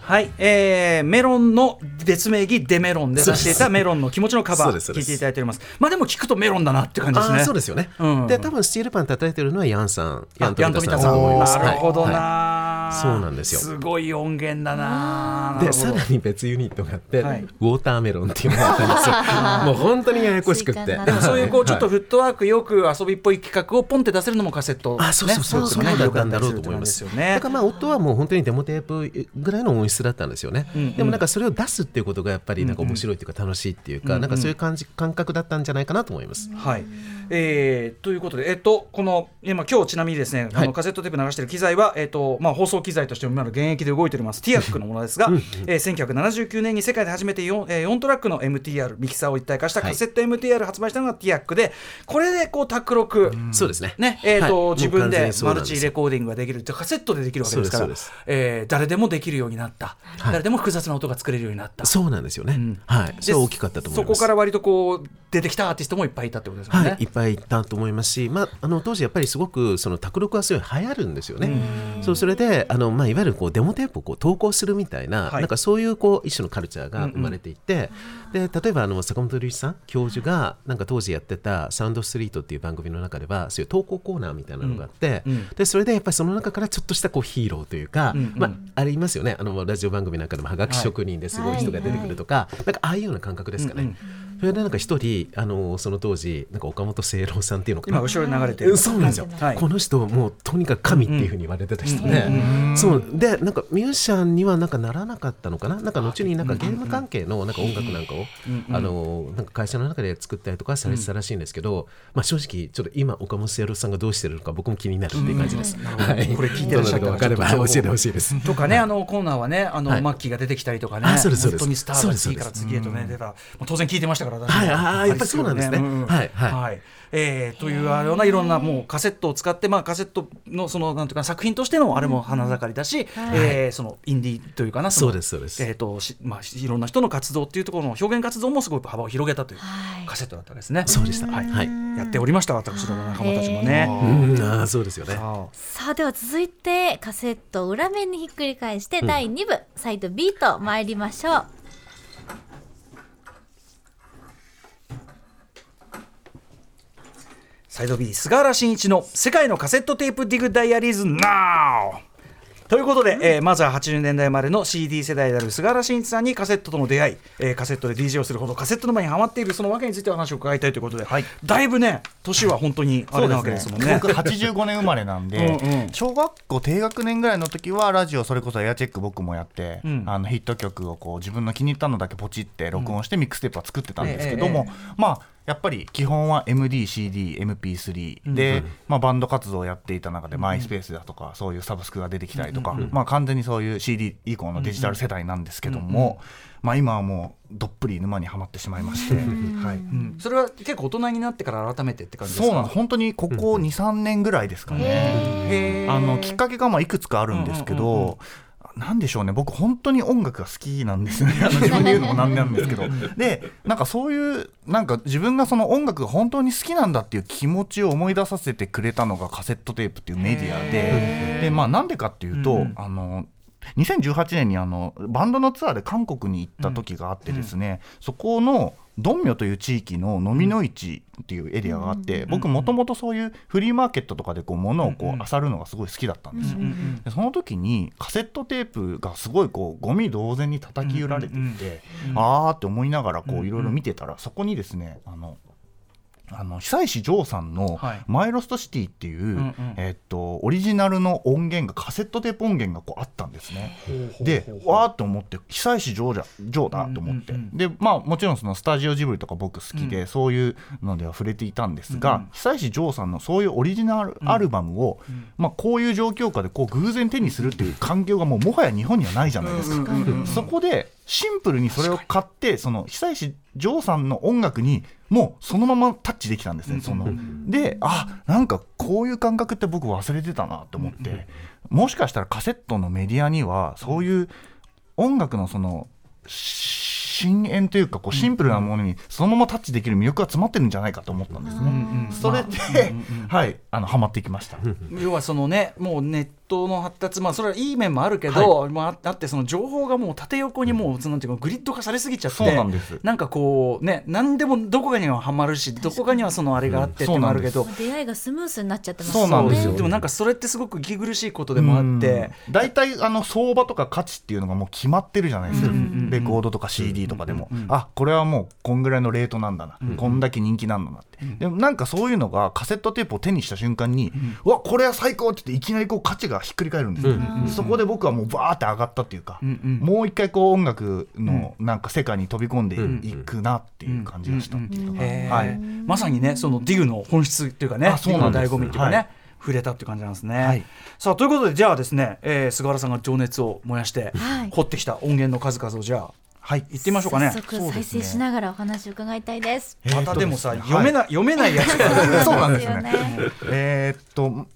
はい、えー、メロンの別名義デメロンで出していたメロンの気持ちのカバー聞いていただいております。まあでも聞くとメロンだなって感じですね。そうですよね。うんで多分スチールパン叩いてるのはヤンさんヤンヤントミタさん。なるほどな、はいそうなんですよすごい音源だな。でさらに別ユニットがあって、はいウォーターメロンっていうのがあったんですよ。もう本当にややこしくって。でもそういうこうちょっとはいフットワークよく遊びっぽい企画をポンって出せるのもカセット、ね、あそうそうそう、そうねだったんだろうと思います。よねだからまあ夫はもう本当にデモテープぐらいの音質だったんですよね。んうん。でもなんかそれを出すっていうことがやっぱりなんか面白いっていうか楽しいっていうか、なんかそういう感じ感覚だったんじゃないかなと思います。はい、えーということで、えっと、この今今日ちなみにですね、あはい。のカセットテープ流している機材は、えっとまあ、放送機材として今の現役で動いております。TIAC のものですが、えー、1979年に世界で初めて 4,、えー、4トラックの MTR ミキサーを一体化したカセット MTR 発売したのが TIAC でこれでこう卓録、そうですね。ねえーとはい。自分でマルチレコーディングができるってカセットでできるわけですからえー誰でもできるようになった、はい誰でも複雑な音が作れるようになった。そうなんですよね。んはい。でそれは大きかったと思います。そこから割とこう出てきたアーティストもいっぱいいたってことですよね。はい、いっぱいいたと思いますし、まあ、あの当時やっぱりすごくその卓録はすごい流行るんですよね。そうそれであの、まあ、いわゆるこうデモテープをこう投稿するみたいな,、はいなんかそういうこう一種のカルチャーが生まれていて、で例えばあの坂本龍一さん教授がなんか当時やってた「サウンドストリート」っていう番組の中ではそういう投稿コーナーみたいなのがあって、うんうんでそれでやっぱりその中からちょっとしたこうヒーローというか、うんうんまあ、ありますよねあのラジオ番組なんかでもはがき職人ですごい人が出てくるとか、なんかああいうような感覚ですかね。うんうんそれでなんか一人あのその当時なんか岡本清郎さんっていうのかな。今後ろに流れてえる。そうなんですよ、はい。この人もうとにかく神っていうふうに言われてた人で、そう。でなんかミュージシャンにはなんかならなかったのかな？なんか後になんかゲーム関係のなんか音楽なんかを、あのなんか会社の中で作ったりとかされてたらしいんですけど、まあ正直ちょっと今岡本清郎さんがどうしてるのか僕も気になるっていう感じです、はい。これ聞いてらっしゃった。らどなたか分かれば教えてほしいです。とかね、あのコーナーはね、あの、はい。マッキーが出てきたりとかね、あそうですそうです。本当にスターが次から次へとね、出た、まあ、当然聞いてましたから、私もはいあーやっぱりそうなんですね。んはいはい。えーというようないろんなもうカセットを使って、まあ、カセットのそのなんていうか作品としてのあれも花盛りだし、えーそのインディーというかなのそうですそうです。えーとしまあ、いろんな人の活動っていうところの表現活動もすごく幅を広げたというはい。カセットだったわけですね。そうでした。はいはい。やっておりました私ども仲間たちもね。うんあーそうですよね。さあさあでは続いてカセットを裏面にひっくり返して第2部、サイド B と参りましょうサイド B 菅原慎一の世界のカセットテープディグダイアリーズ NOW! ということで、えーまずは80年代生まれの CD 世代である菅原慎一さんにカセットとの出会い、えーカセットで DJ をするほどカセット沼にハマっているそのわけについてお話を伺いたいということで、はい。だいぶね年は本当にあれなわけですもんね。僕85年生まれなんで うんうん。小学校低学年ぐらいの時はラジオそれこそエアチェック僕もやって、うん。あのヒット曲をこう自分の気に入ったのだけポチって録音してミックステープは作ってたんですけども、ええ。まあやっぱり基本は MDCDMP3 で、まあ、バンド活動をやっていた中でマイスペースだとかそういうサブスクが出てきたりとか、まあ、完全にそういう CD 以降のデジタル世代なんですけども、まあ、今はもうどっぷり沼にはまってしまいまして。はい。うん。それは結構大人になってから改めてって感じですか？そうなんです。本当にここ23年ぐらいですかね。あのきっかけがまあいくつかあるんですけど、なんでしょうね。僕本当に音楽が好きなんですよね。あの自分で言うのもなんなんですけど。でなんかそういうなんか自分がその音楽が本当に好きなんだっていう気持ちを思い出させてくれたのがカセットテープっていうメディアで。でまあなんでかっていうと、うん。あの2018年にあのバンドのツアーで韓国に行った時があってですね、そこのドンミョという地域の飲みの市っていうエリアがあって、僕もともとそういうフリーマーケットとかでこう物をこう漁るのがすごい好きだったんですよ。でその時にカセットテープがすごいこうゴミ同然に叩き売られていて、あーって思いながらこういろいろ見てたらそこにですねあのあの久石譲さんのはい「マイロストシティ」っていう、んうん。えっと、オリジナルの音源がカセットテープ音源がこうあったんですね。でわーって思って久石譲じゃ譲だと思って、うんうんうんでまあもちろんそのスタジオジブリとか僕好きで、そういうのでは触れていたんですが、うんうん。久石譲さんのそういうオリジナルアルバムを、まあ、こういう状況下でこう偶然手にするっていう環境がもうもはや日本にはないじゃないですか。そこでシンプルにそれを買ってその久石譲さんの音楽にもうそのままタッチできたんですね。その。であなんかこういう感覚って僕忘れてたなと思って、もしかしたらカセットのメディアにはそういう音楽のその深淵というかこうシンプルなものにそのままタッチできる魅力が詰まってるんじゃないかと思ったんですね。それで、はいあのハマっていきました。要はそのねもうネットの発達まあそれはいい面もあるけど、まあ、あってその情報がもう縦横にもう、なんていうかグリッド化されすぎちゃってそうなんです。なんかこうね何でもどこかにはハマるしどこかにはそのあれがあってってもあるけど、出会いがスムースになっちゃってますそうなんですよ。でもなんかそれってすごく息苦しいことでもあって。大体あの相場とか価値っていうのがもう決まってるじゃないですか、うんうんうんレコードとか CD とかでも、あこれはもうこんぐらいのレートなんだな、こんだけ人気なんだなって、でもなんかそういうのがカセットテープを手にした瞬間に、うわこれは最高って言っていきなりこう価値がひっくり返るんですよ、そこで僕はもうバーって上がったっていうか、もう一回こう音楽のなんか世界に飛び込んでいくなっていう感じがしたっていうか、はい。まさにねそのディグの本質っていうかねあそうなん醍醐味っていうかね、はい。触れたっていう感じなんですね。はい。さあということでじゃあですね、えー菅原さんが情熱を燃やして、はい。掘ってきた音源の数々をじゃあはい。行ってみましょうかね。早速再生しながらお話を伺いたいです。えーまたでもさ、読めない。読めないやつが そうなんですね。よね。えーっと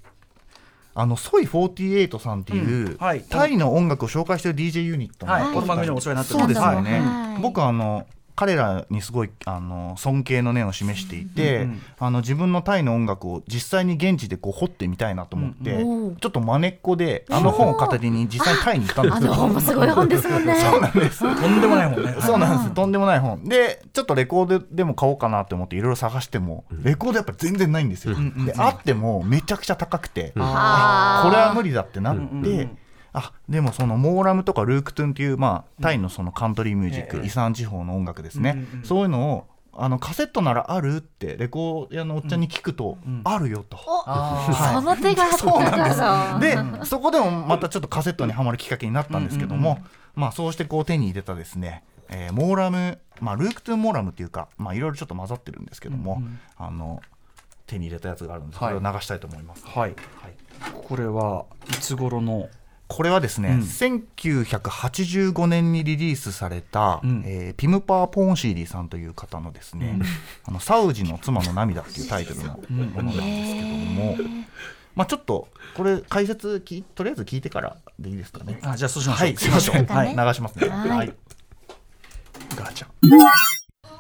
あのソイ48さんっていう、タイの音楽を紹介している DJ ユニットのはい。この番組でもお世話になってます。そうですよはね、い。僕あの彼らにすごいあの尊敬の念を示していて、あの自分のタイの音楽を実際に現地でこう掘ってみたいなと思って、うん。うん。ちょっとまねっこであの本を片手に実際にタイに行ったんですよ。あの本もすごい本ですもんね。そうなんです。とんでもないもんね。そうなんです、とんでもない本。でちょっとレコードでも買おうかなって思っていろいろ探しても、レコードやっぱ全然ないんですよ、であってもめちゃくちゃ高くて、これは無理だってなって、うんうんうんあでもそのモーラムとかルークトゥンっていう、まあ、タイのそのカントリーミュージック、ええ。イサン地方の音楽ですね、うんうんうん。そういうのをあのカセットならあるってレコード屋のおっちゃんに聞くと、あるよと。その手があったから。でそこでもまたちょっとカセットにはまるきっかけになったんですけども、まあ、そうしてこう手に入れたですね、えーモーラム、まあ、ルークトゥーモーラムっていうかまあいろいろちょっと混ざってるんですけども、あの手に入れたやつがあるんでそれを流したいと思います。はい。これはいつ頃のこれはですね、うん1985年にリリースされた、うんえーピムパー・ポンシーリーさんという方のですね「あのサウジの妻の涙」っていうタイトルの ものなんですけども、まあ、ちょっとこれ解説きとりあえず聞いてからでいいですかね。あじゃあそうしましょう。はい、しましょう。はい流しますね。はいはい。ガチャ。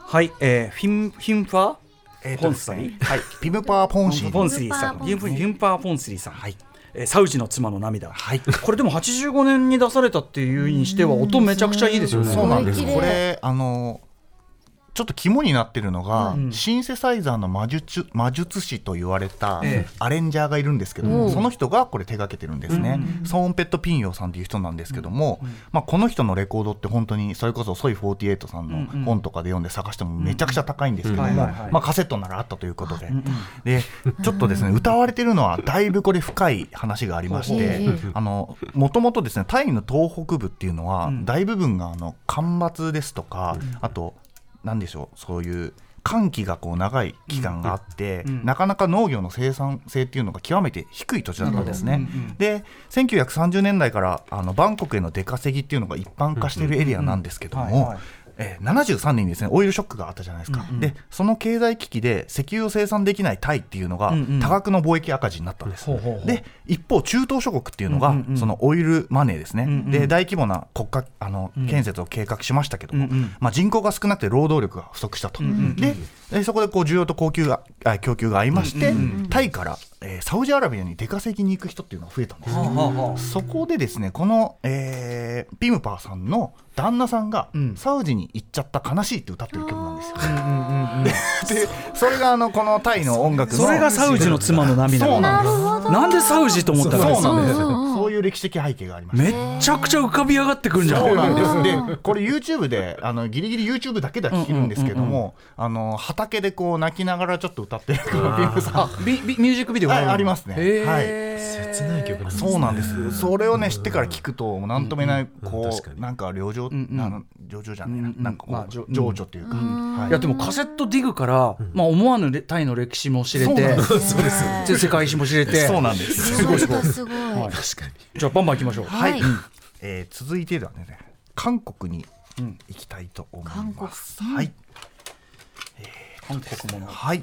はい、えー、フィンフィンファーえーポンスリーはい、ピムパー・ポンシーリー。ポンスリーさん、フィンパーポンスリーフィンフィンパーポンスリーさん、はい、えーサウジの妻の涙。はい。これでも85年に出されたっていうにしては音めちゃくちゃいいですよね。そうなんです。これあのちょっと肝になってるのが、うん。シンセサイザーの魔術魔術師と言われたええ。アレンジャーがいるんですけども、うん。その人がこれ手掛けてるんですね、ソーンペット・ピンヨーさんっていう人なんですけども、まあ、この人のレコードって本当にそれこそソイ48さんの本とかで読んで探してもめちゃくちゃ高いんですけどもまあカセットならあったということで、でちょっとですね歌われてるのはだいぶこれ深い話がありまして、あのもともとですねタイの東北部っていうのは、大部分があの干ばつですとか、あとなんでしょうそういう寒気がこう長い期間があって、なかなか農業の生産性っていうのが極めて低い土地だったんですね。で1930年代からあのバンコクへの出稼ぎっていうのが一般化しているエリアなんですけども、えー73年にですねオイルショックがあったじゃないですか、でその経済危機で石油を生産できないタイっていうのがうんうん。多額の貿易赤字になったんです、ほうほうほう。で一方中東諸国っていうのが、うんうんうん。そのオイルマネーですね、んうんで大規模な国家あのん。建設を計画しましたけども、うんうんまあ、人口が少なくて労働力が不足したと、ででそこでこう需要と供給があ供給が合いまして、タイから、えーサウジアラビアに出稼ぎに行く人っていうのが増えたんです。よ、はあはあはあ。そこでですねこの、えーピムパーさんの旦那さんが、うん。サウジに行っちゃった悲しいって歌ってる曲なんですよ。でそれがあのこのタイの音楽のそれがサウジの妻の涙そうなんですなんでサウジと思ったそうのなんですよ、そういう歴史的背景がありましてめっちゃくちゃ浮かび上がってくるんじゃん。そうなんです。で、これ YouTube で、あのギリギリ YouTube だけでは聞けるんですけども、あの畑でこう泣きながらちょっと歌ってるピムさん。ビビミュージックビデオありますね。へー。切ない曲なんですね。そうなんです。それをね知ってから聞くともうなんとも言えないこうなんか旅情、んうん。あの情緒じゃないな、うんかこう、まあ情緒というか、はい。いやでもカセットディグから、まあ、思わぬタイの歴史も知れて そうです。世界史も知れて。そうなんです。すごい。すごい。すごいはい。確かに。じゃあバンバンいきましょう。はい。えー続いてではね韓国に行きたいと思います。はい。韓国も。のはい。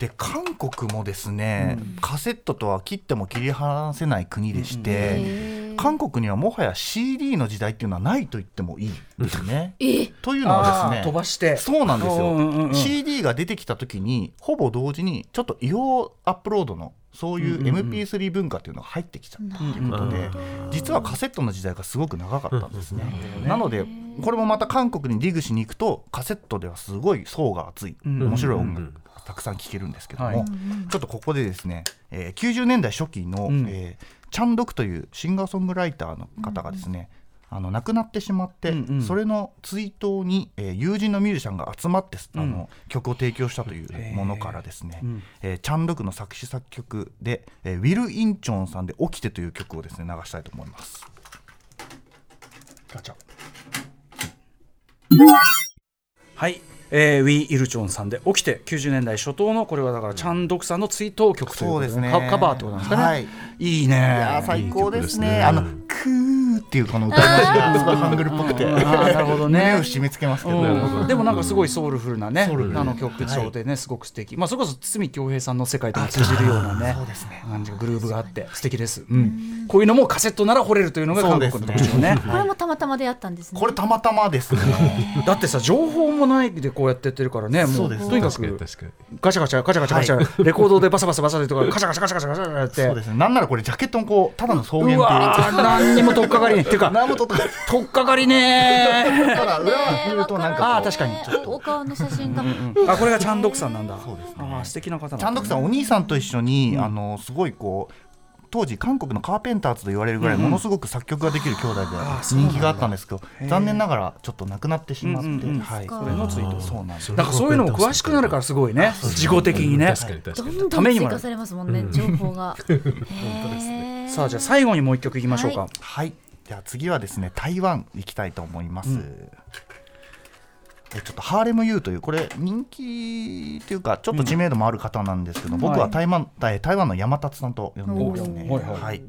で韓国もですね、カセットとは切っても切り離せない国でして、へー。韓国にはもはや CD の時代っていうのはないと言ってもいいんですね。えというのはですね飛ばして。そうなんですよ、うんうんうん CD が出てきた時にほぼ同時にちょっと違法アップロードのそういう MP3 文化っていうのが入ってきちゃったということで、実はカセットの時代がすごく長かったんですね。なのでこれもまた韓国にディグしに行くとカセットではすごい層が厚い、ん面白い音楽。がたくさん聴けるんですけども、はい。ちょっとここでですね、えー90年代初期の、うん。えーチャンドクというシンガーソングライターの方がですね、あの亡くなってしまって、うんうん。それの追悼に、えー友人のミュージシャンが集まって、あうん。の曲を提供したというものからですね、うん。えーチャンドクの作詞作曲で、えーウィル・インチョンさんで「起きて」という曲をですね流したいと思います。ガチャ。はい、えーウィ・イルチョンさんで起きて90年代初頭のこれはだからチャンドクさんの追悼曲というで,、すね。カカバーってことなんですかね、はい。い、いね。いやー最高ですね。あのっていうこの歌い出しがすごいハングルっぽくて、なるほどね。胸を締め付けますけど、うん。でもなんかすごいソウルフルなね、あの曲調でね、すごく素敵。まあそれこそ堤恭平さんの世界とも通じるようなね、感じがグルーブがあって素敵です。うん、こういうのもカセットなら掘れるというのが韓国の特徴ね。これもたまたま出会ったんですね。これたまたまですね。だってさ情報もないでこうやってやってるからね、もそううです。とにかくガチャガチャガチャガチャガチャ、レコードでバサバサバサでとかガチャガチャガチャガチャガチャやって。そうですね。なんならこれジャケットのこうただの草原っていううわー何にも取っかかりっていうか。何取っかかりね。えただ裏は見るとなんかこう。あー確かに。おお顔の写真があこれがチャンドクさんなんだ。そうですね。あー素敵な方なんだ。ちゃんとくさんお兄さんと一緒に、あのすごいこう当時韓国のカーペンターズと言われるぐらいものすごく作曲ができる兄弟で人気があったんですけど、残念ながらちょっと亡くなってしまって、うんうんうん。はい、そそれのツイートそうなんですなんかそういうのも詳しくなるからすごいね。事後的にね。確かに確どかに。んどんためにもな加されますもんね。情報が。へー。さあじゃあ最後にもう一曲いきましょうか、はいはい、じゃあ次はですね台湾行きたいと思います。えちょっとハーレム・ユーというこれ人気っていうかちょっと知名度もある方なんですけど、僕は台湾,、台台湾の山達さんと呼んでますね。はいはい。はい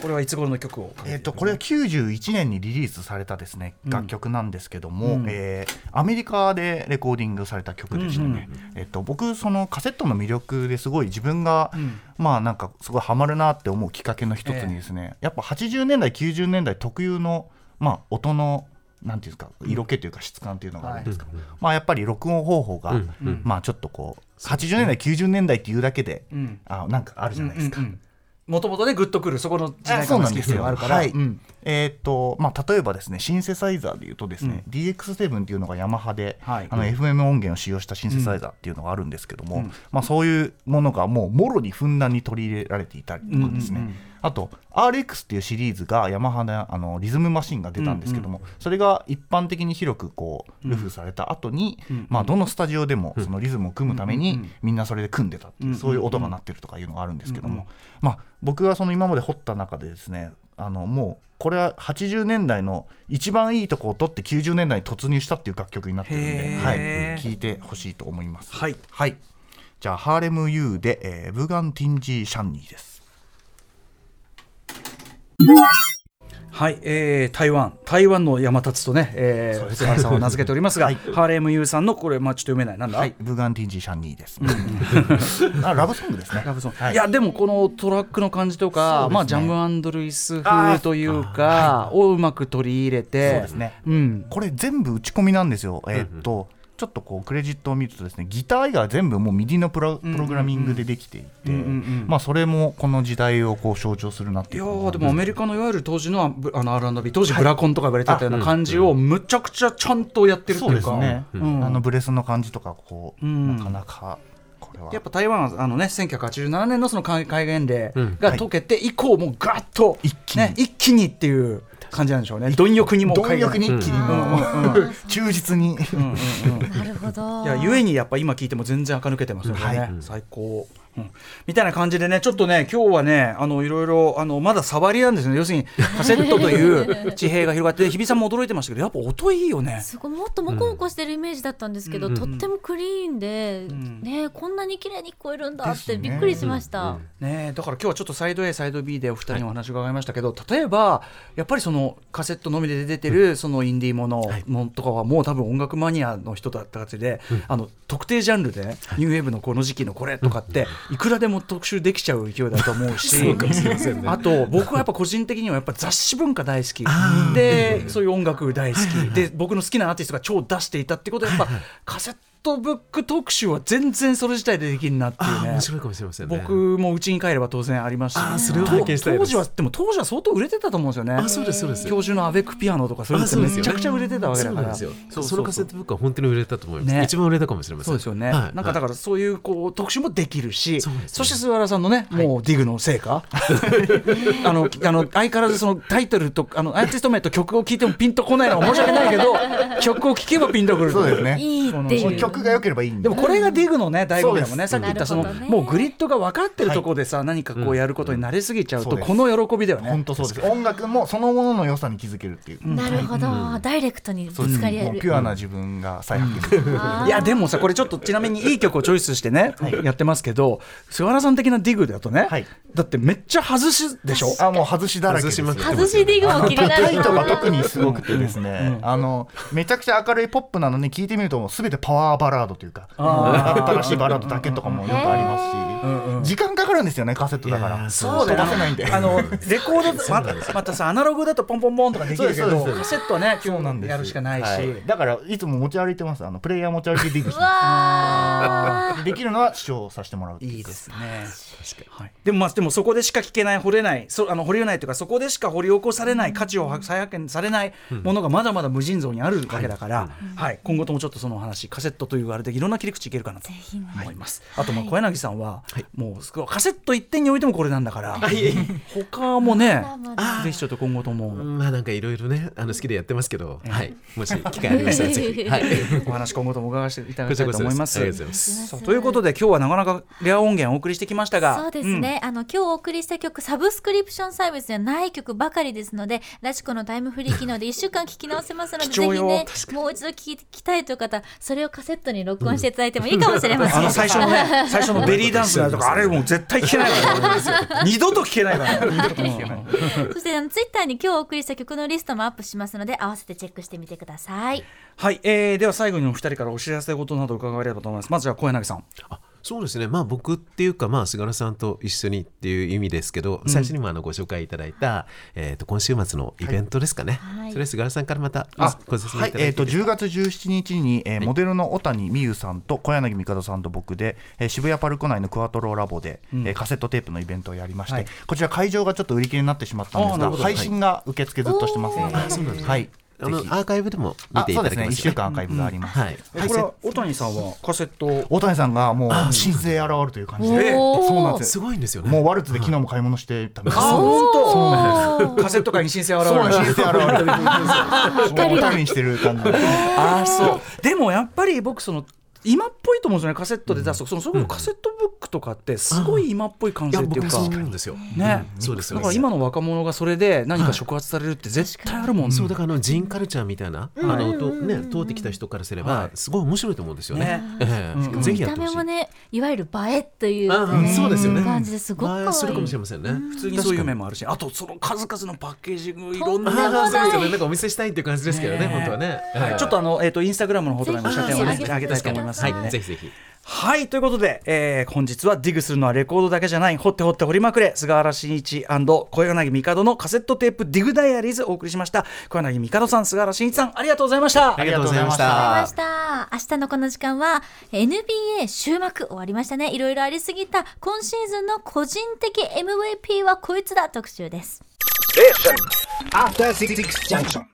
これはいつ頃の曲をえー、とこれは91年にリリースされたですね楽曲なんですけども、うん。えーアメリカでレコーディングされた曲でしたね、えっと僕そのカセットの魅力ですごい自分が、ん。まあなんかすごいハマるなって思うきっかけの一つにですね、やっぱ80年代90年代特有の、まあ、音のなんていうんですか色気というか質感というのがあるんですか、まあ、やっぱり録音方法が、うんうん。まあちょっとこう80年代90年代っていうだけで、うん。あなんかあるじゃないですか。もともとねグッとくるそこの時代感がですよ。あるから、はい。うん。えーっとまあ例えばですねシンセサイザーでいうとですね、DX7 っていうのがヤマハで、はい。あの FM 音源を使用したシンセサイザーっていうのがあるんですけども、うん。まあそういうものがもうもろにふんだんに取り入れられていたりとかですね。うんうんうんあと RX っていうシリーズがヤマハであのリズムマシンが出たんですけども、それが一般的に広くこうルフされた後に、まあどのスタジオでもそのリズムを組むためにみんなそれで組んでたっていう、そういう音が鳴ってるとかいうのがあるんですけども、まあ僕がその今まで掘った中でですねあのもうこれは80年代の一番いいとこを取って90年代に突入したっていう楽曲になってるんで、はい、聴いてほしいと思います。はい。はい、じゃあハーレム U で、えーブガン・ティンジー・シャンニーです。はい、えー、台湾台湾の山立とね、えー、菅原さんは名付けておりますが、ハーレムユーさんのこれまあちょっと読めない。なんだ、はい、ブガンティンジーシャンニーです。あ、ラブソングですね。ラブソング。はい。い、やでもこのトラックの感じとか、まあジャムアンドルイス風というかをうまく取り入れてそうですね。うん。これ全部打ち込みなんですよ。えーっと。ちょっとこうクレジットを見るとですねギター以外は全部もうミディのプロプログラミングでできていて、まあそれもこの時代をこう象徴するなっていやでもアメリカのいわゆる当時のブあの R&B 当時ブラコンとか言われてたような感じをむちゃくちゃちゃんとやってるっていうか。ですね、うん。あのブレスの感じとかこう、うんなかなかやっぱ台湾はあのね1987年のその海戒厳令うん。が解けて以降もうガッと一気に。ね一気にっていう感じなんでしょうね。貪欲にも貪欲に一気にも。う、忠実に、なるほどいやゆえにやっぱ今聞いても全然垢抜けてますよね、はい。最高、うん。みたいな感じでねちょっとね今日はねあのいろいろあのまだ触りなんですね。要するにカセットという 地平が広がって日比さんも驚いてましたけどやっぱ音いいよね。すごいもっとモコモコしてるイメージだったんですけど、とってもクリーンで、ん。ねこんなに綺麗に聞こえるんだってびっくりしました。ねえだから今日はちょっとサイド A サイド B でお二人にお話伺いましたけど、例えばやっぱりそのカセットのみで出てるそのインディーものものとかはもう多分音楽マニアの人だったたちで、あの特定ジャンルで、ニューウェーブのこの時期のこれとかっていくらでも特集できちゃう勢いだと思うし ね。あと僕はやっぱ個人的にはやっぱ雑誌文化大好き。でそういう音楽大好き。で僕の好きなアーティストが超出していたってことはやっぱカセットブック特集は全然それ自体でできるなっていうね面。白いかもしれませんね。僕も家に帰れば当然ありますし。あーそれを拝見したいです。当時はでも当時は相当売れてたと思うんですよね。あそうですそうです。教授のアベックピアノとかそういうのってめちゃくちゃ売れてたわけだから。そうなんですよ。そうそのカセットブックは本当に売れたと思います、ね。一番売れたかもしれません。そうですよね、はいなんかだからそういうこう特集もできるしそうですね。そして菅原さんのね、もうディグの成果。あのあの相変わらずそのタイトルとあのアーティスト名と曲を聴いてもピンとこないのは申し訳ないけど 曲を聴けばピンとくるそうですね。いいっていう。曲が良ければいいんで。でもこれがディグのね醍醐味だもんね。さっき言ったそのもうグリッドが分かってるところでさ、何かこうやることに慣れすぎちゃうと、この喜びだよね。本当そうです。音楽もそのものの良さに気づけるっていう、なるほど、ダイレクトにぶつかり合える。ピュアな自分が再発見、いやでもさこれちょっとちなみにいい曲をチョイスしてね、やってますけど菅原さん的なディグだとね、はい。だってめっちゃ外しでしょあもう外しだらけですよ。外しディグも気になタイるトが特にすごくてですね、あのめちゃくちゃ明るいポップなのに聞いてみるともう全てパワーバラードというか新しいバラードだけとかもよくありますし、時間かかるんですよねカセットだから。そう飛ばせないんで。あのレコード またまたさアナログだとポンポンポンとかできるけどカセットはねそうなんです。やるしかないし、はい。だからいつも持ち歩いてます。あのプレイヤー持ち歩いてディグしできるのは視聴させてもらうっていう。いいですね。はい、でもまあでもそこでしか聞けない掘れないそあの掘り得ないというかそこでしか掘り起こされない価値を再発見されないものがまだまだ無尽蔵にあるわけだから、はい。今後ともちょっとそのお話カセットというあれでいろんな切り口いけるかなと思います。あとまあ小柳さんは、もうすごいカセット一点においてもこれなんだから、他もねまだまだ。ぜひちょっと今後とも。まあなんかいろいろねあの好きでやってますけど、はい、もし機会ありましたら ぜひ、はい、お話今後とも伺わせていただこきたいと思います。ありがとうございます。さあということで今日はなかなかレア音源をお送りしてきましたが。そうですね、あの今日お送りした曲サブスクリプションサービスじゃない曲ばかりですのでラジコのタイムフリー機能で1週間聞き直せますのでぜひねもう一度聞きたいという方それをカセットに録音していただいてもいいかもしれません、あの最初のね、最初のベリーダンスとか、あれもう絶対聞けないから、二度と聞けないから、二度と聞けない。そしてあのツイッターに今日お送りした曲のリストもアップしますので合わせてチェックしてみてくださいはい、えー、では最後にお二人からお知らせ事など伺えればと思います。まずは小柳さん。あそうですね。まあ僕っていうかまあ菅原さんと一緒にっていう意味ですけど、最初にもあのご紹介いただいた、えー、と今週末のイベントですかね、はい。それ菅原さんからまたあご説明はいいただいて、えー、と10月17日に、えーモデルの小谷美優さんと小柳美香さんと僕で、えー渋谷パルコ内のクワトロラボで、えーカセットテープのイベントをやりまして、はい。こちら会場がちょっと売り切れになってしまったんですが配信が受付ずっとしてますので、はいあのアーカイブでも見てい1ただけます週間アーカイブがあります、はい。えこれは小谷さんはカセット。大谷さんがもう神聖現るという感じで、そうなんです。すごいんですよね。もうワルツで昨日も買い物してたんです。あ、本当？そうなんカセット界に申請現る。なんです。神聖現る。もうにしてる感じ。であ、そう。でもやっぱり僕その。今っぽいと思うんですよねカセットで出す。と、そのそれこそカセットブックとかってすごい今っぽい感いや性っていうか。ね、そうですよ。だから今の若者がそれで何か触発されるって絶対あるもん。そうだからあのジーンカルチャーみたいな、あのとね通ってきた人からすれば、はい。すごい面白いと思うんですよね。見た。目もねいわゆる映えというそうですよね。感じですごくするかもしれませんね。普通にそういう面もあるしあとその数々のパッケージングいろんなないね。なんかお見せしたいっていう感じですけどね、ね。本当はね。はい。ちょっとあの、えー、とインスタグラムの方とかにも写真を上げたいと思いますのでね、はい、ぜひぜひ。はいということで、えー本日はディグするのはレコードだけじゃない掘って掘って掘りまくれ菅原慎一小柳帝のカセットテープディグダイアリーズお送りしました。小柳帝さん菅原慎一さんありがとうございました。ありがとうございました。まし。た。明日のこの時間は NBA 終幕終わりましたね。いろいろありすぎた今シーズンの個人的 MVP はこいつだ。特集です。After Junction.